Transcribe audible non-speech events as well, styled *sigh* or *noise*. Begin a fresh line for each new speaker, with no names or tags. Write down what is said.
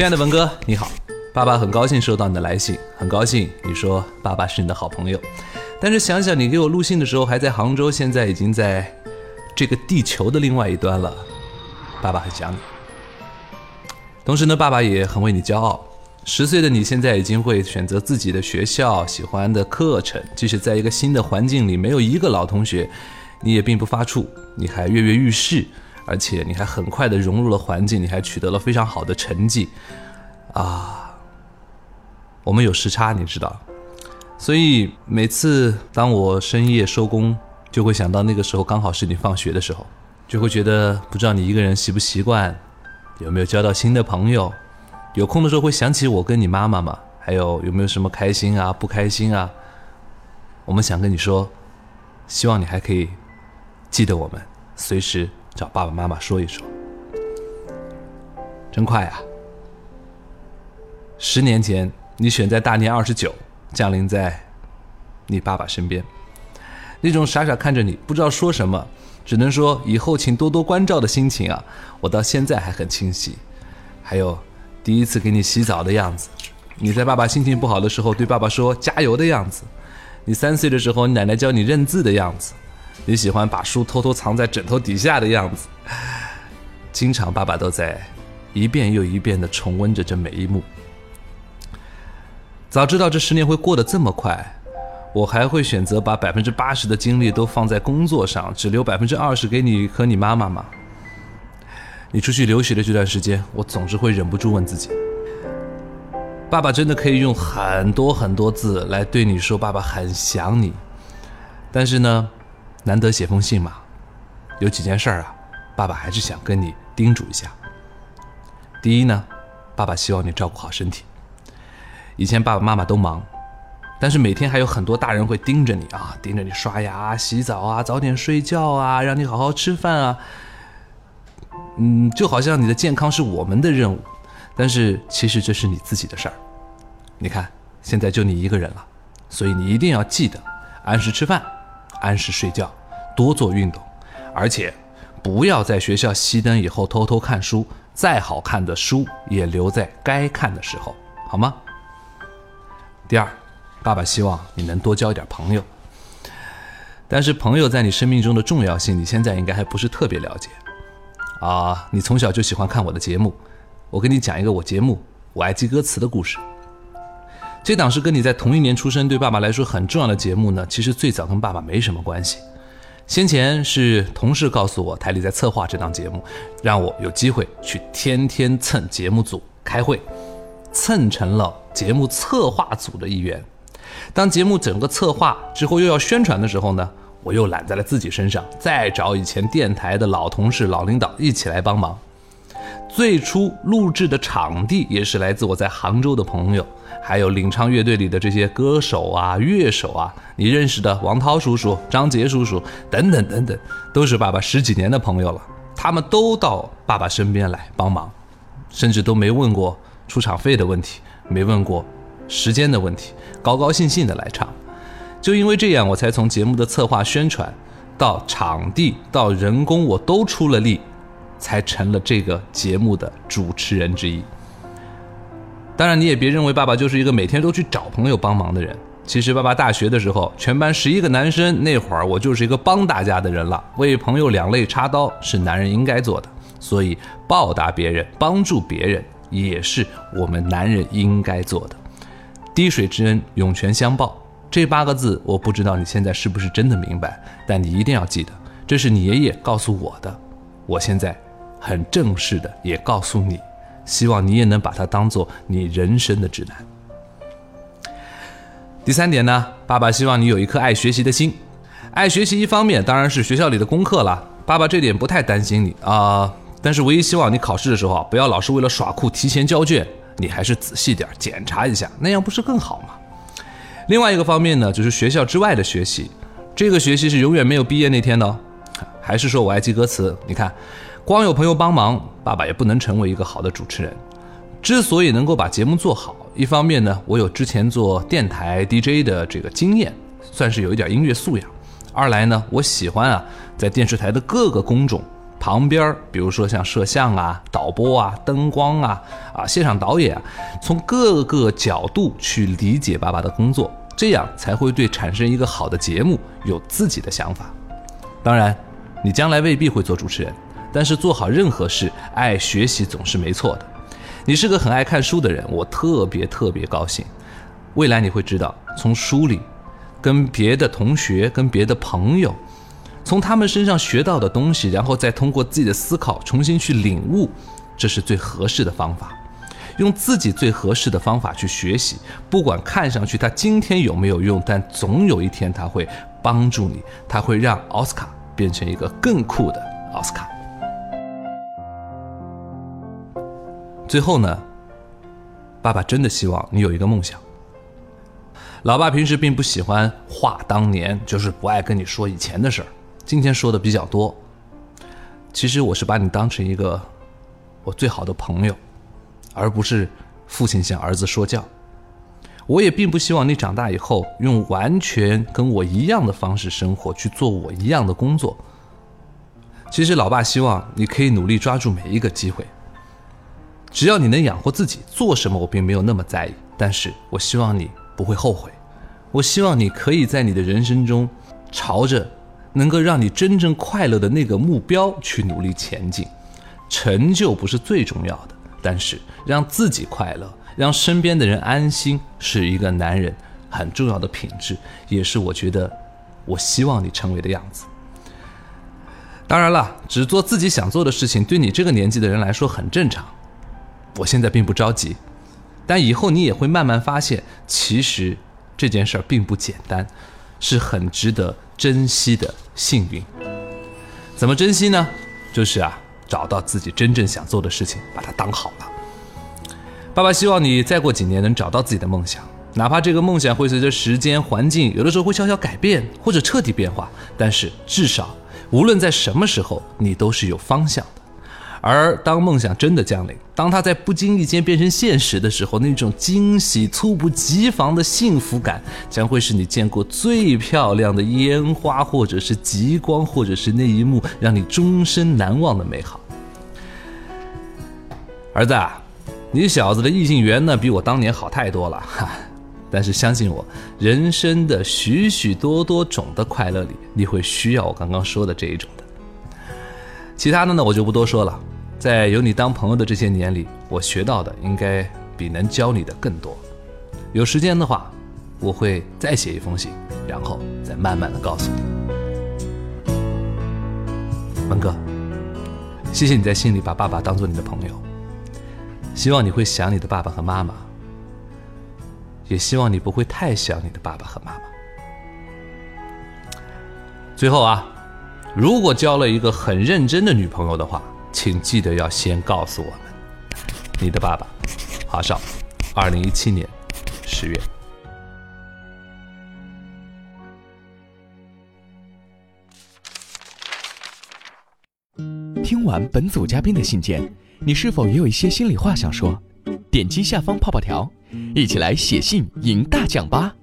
亲爱的文哥，你好，爸爸很高兴收到你的来信，很高兴你说爸爸是你的好朋友。但是想想你给我录信的时候还在杭州，现在已经在这个地球的另外一端了，爸爸很想你。同时呢，爸爸也很为你骄傲。十岁的你现在已经会选择自己的学校、喜欢的课程，即使在一个新的环境里没有一个老同学，你也并不发怵，你还跃跃欲试。而且你还很快的融入了环境，你还取得了非常好的成绩，啊，我们有时差，你知道，所以每次当我深夜收工，就会想到那个时候刚好是你放学的时候，就会觉得不知道你一个人习不习惯，有没有交到新的朋友，有空的时候会想起我跟你妈妈嘛？还有有没有什么开心啊、不开心啊？我们想跟你说，希望你还可以记得我们，随时。找爸爸妈妈说一说，真快啊！十年前，你选在大年二十九降临在你爸爸身边，那种傻傻看着你不知道说什么，只能说以后请多多关照的心情啊，我到现在还很清晰。还有第一次给你洗澡的样子，你在爸爸心情不好的时候对爸爸说加油的样子，你三岁的时候奶奶教你认字的样子。你喜欢把书偷偷藏在枕头底下的样子，经常爸爸都在一遍又一遍地重温着这每一幕。早知道这十年会过得这么快，我还会选择把百分之八十的精力都放在工作上，只留百分之二十给你和你妈妈吗？你出去留学的这段时间，我总是会忍不住问自己：爸爸真的可以用很多很多字来对你说，爸爸很想你，但是呢？难得写封信嘛，有几件事啊，爸爸还是想跟你叮嘱一下。第一呢，爸爸希望你照顾好身体。以前爸爸妈妈都忙，但是每天还有很多大人会盯着你啊，盯着你刷牙、洗澡啊，早点睡觉啊，让你好好吃饭啊。嗯，就好像你的健康是我们的任务，但是其实这是你自己的事儿。你看，现在就你一个人了，所以你一定要记得按时吃饭。按时睡觉，多做运动，而且不要在学校熄灯以后偷偷看书。再好看的书也留在该看的时候，好吗？第二，爸爸希望你能多交一点朋友。但是朋友在你生命中的重要性，你现在应该还不是特别了解啊。你从小就喜欢看我的节目，我跟你讲一个我节目《我爱记歌词》的故事。这档是跟你在同一年出生，对爸爸来说很重要的节目呢。其实最早跟爸爸没什么关系，先前是同事告诉我台里在策划这档节目，让我有机会去天天蹭节目组开会，蹭成了节目策划组的一员。当节目整个策划之后又要宣传的时候呢，我又揽在了自己身上，再找以前电台的老同事、老领导一起来帮忙。最初录制的场地也是来自我在杭州的朋友。还有领唱乐队里的这些歌手啊、乐手啊，你认识的王涛叔叔、张杰叔叔等等等等，都是爸爸十几年的朋友了。他们都到爸爸身边来帮忙，甚至都没问过出场费的问题，没问过时间的问题，高高兴兴的来唱。就因为这样，我才从节目的策划、宣传，到场地、到人工，我都出了力，才成了这个节目的主持人之一。当然，你也别认为爸爸就是一个每天都去找朋友帮忙的人。其实，爸爸大学的时候，全班十一个男生，那会儿我就是一个帮大家的人了。为朋友两肋插刀是男人应该做的，所以报答别人、帮助别人也是我们男人应该做的。滴水之恩，涌泉相报，这八个字，我不知道你现在是不是真的明白，但你一定要记得，这是你爷爷告诉我的。我现在很正式的也告诉你。希望你也能把它当做你人生的指南。第三点呢，爸爸希望你有一颗爱学习的心。爱学习一方面当然是学校里的功课了，爸爸这点不太担心你啊。但是唯一希望你考试的时候，不要老是为了耍酷提前交卷，你还是仔细点检查一下，那样不是更好吗？另外一个方面呢，就是学校之外的学习，这个学习是永远没有毕业那天的。还是说我爱记歌词，你看。光有朋友帮忙，爸爸也不能成为一个好的主持人。之所以能够把节目做好，一方面呢，我有之前做电台 DJ 的这个经验，算是有一点音乐素养；二来呢，我喜欢啊，在电视台的各个工种旁边，比如说像摄像啊、导播啊、灯光啊、啊现场导演啊，从各个角度去理解爸爸的工作，这样才会对产生一个好的节目有自己的想法。当然，你将来未必会做主持人，但是做好任何事，爱学习总是没错的。你是个很爱看书的人，我特别特别高兴。未来你会知道，从书里，跟别的同学、跟别的朋友。从他们身上学到的东西，然后再通过自己的思考重新去领悟，这是最合适的方法。用自己最合适的方法去学习，不管看上去他今天有没有用，但总有一天他会帮助你，他会让奥斯卡变成一个更酷的奥斯卡。最后呢，爸爸真的希望你有一个梦想。老爸平时并不喜欢话当年，就是不爱跟你说以前的事儿。今天说的比较多，其实我是把你当成一个我最好的朋友，而不是父亲向儿子说教。我也并不希望你长大以后用完全跟我一样的方式生活，去做我一样的工作。其实老爸希望你可以努力抓住每一个机会，只要你能养活自己，做什么我并没有那么在意。但是我希望你不会后悔，我希望你可以在你的人生中朝着。能够让你真正快乐的那个目标去努力前进，成就不是最重要的，但是让自己快乐，让身边的人安心，是一个男人很重要的品质，也是我觉得我希望你成为的样子。当然了，只做自己想做的事情，对你这个年纪的人来说很正常。我现在并不着急，但以后你也会慢慢发现，其实这件事儿并不简单，是很值得。珍惜的幸运，怎么珍惜呢？就是啊，找到自己真正想做的事情，把它当好了。爸爸希望你再过几年能找到自己的梦想，哪怕这个梦想会随着时间、环境有的时候会小小改变或者彻底变化，但是至少无论在什么时候，你都是有方向的。而当梦想真的降临，当它在不经意间变成现实的时候，那种惊喜、猝不及防的幸福感，将会是你见过最漂亮的烟花，或者是极光，或者是那一幕让你终身难忘的美好。儿子，你小子的异性缘呢，比我当年好太多了 *laughs* 哈。但是相信我，人生的许许多多种的快乐里，你会需要我刚刚说的这一种的。其他的呢，我就不多说了。在有你当朋友的这些年里，我学到的应该比能教你的更多。有时间的话，我会再写一封信，然后再慢慢的告诉你。文哥，谢谢你在心里把爸爸当做你的朋友。希望你会想你的爸爸和妈妈，也希望你不会太想你的爸爸和妈妈。最后啊。如果交了一个很认真的女朋友的话，请记得要先告诉我们。你的爸爸，华少，二零一七年十月。
听完本组嘉宾的信件，你是否也有一些心里话想说？点击下方泡泡条，一起来写信赢大奖吧！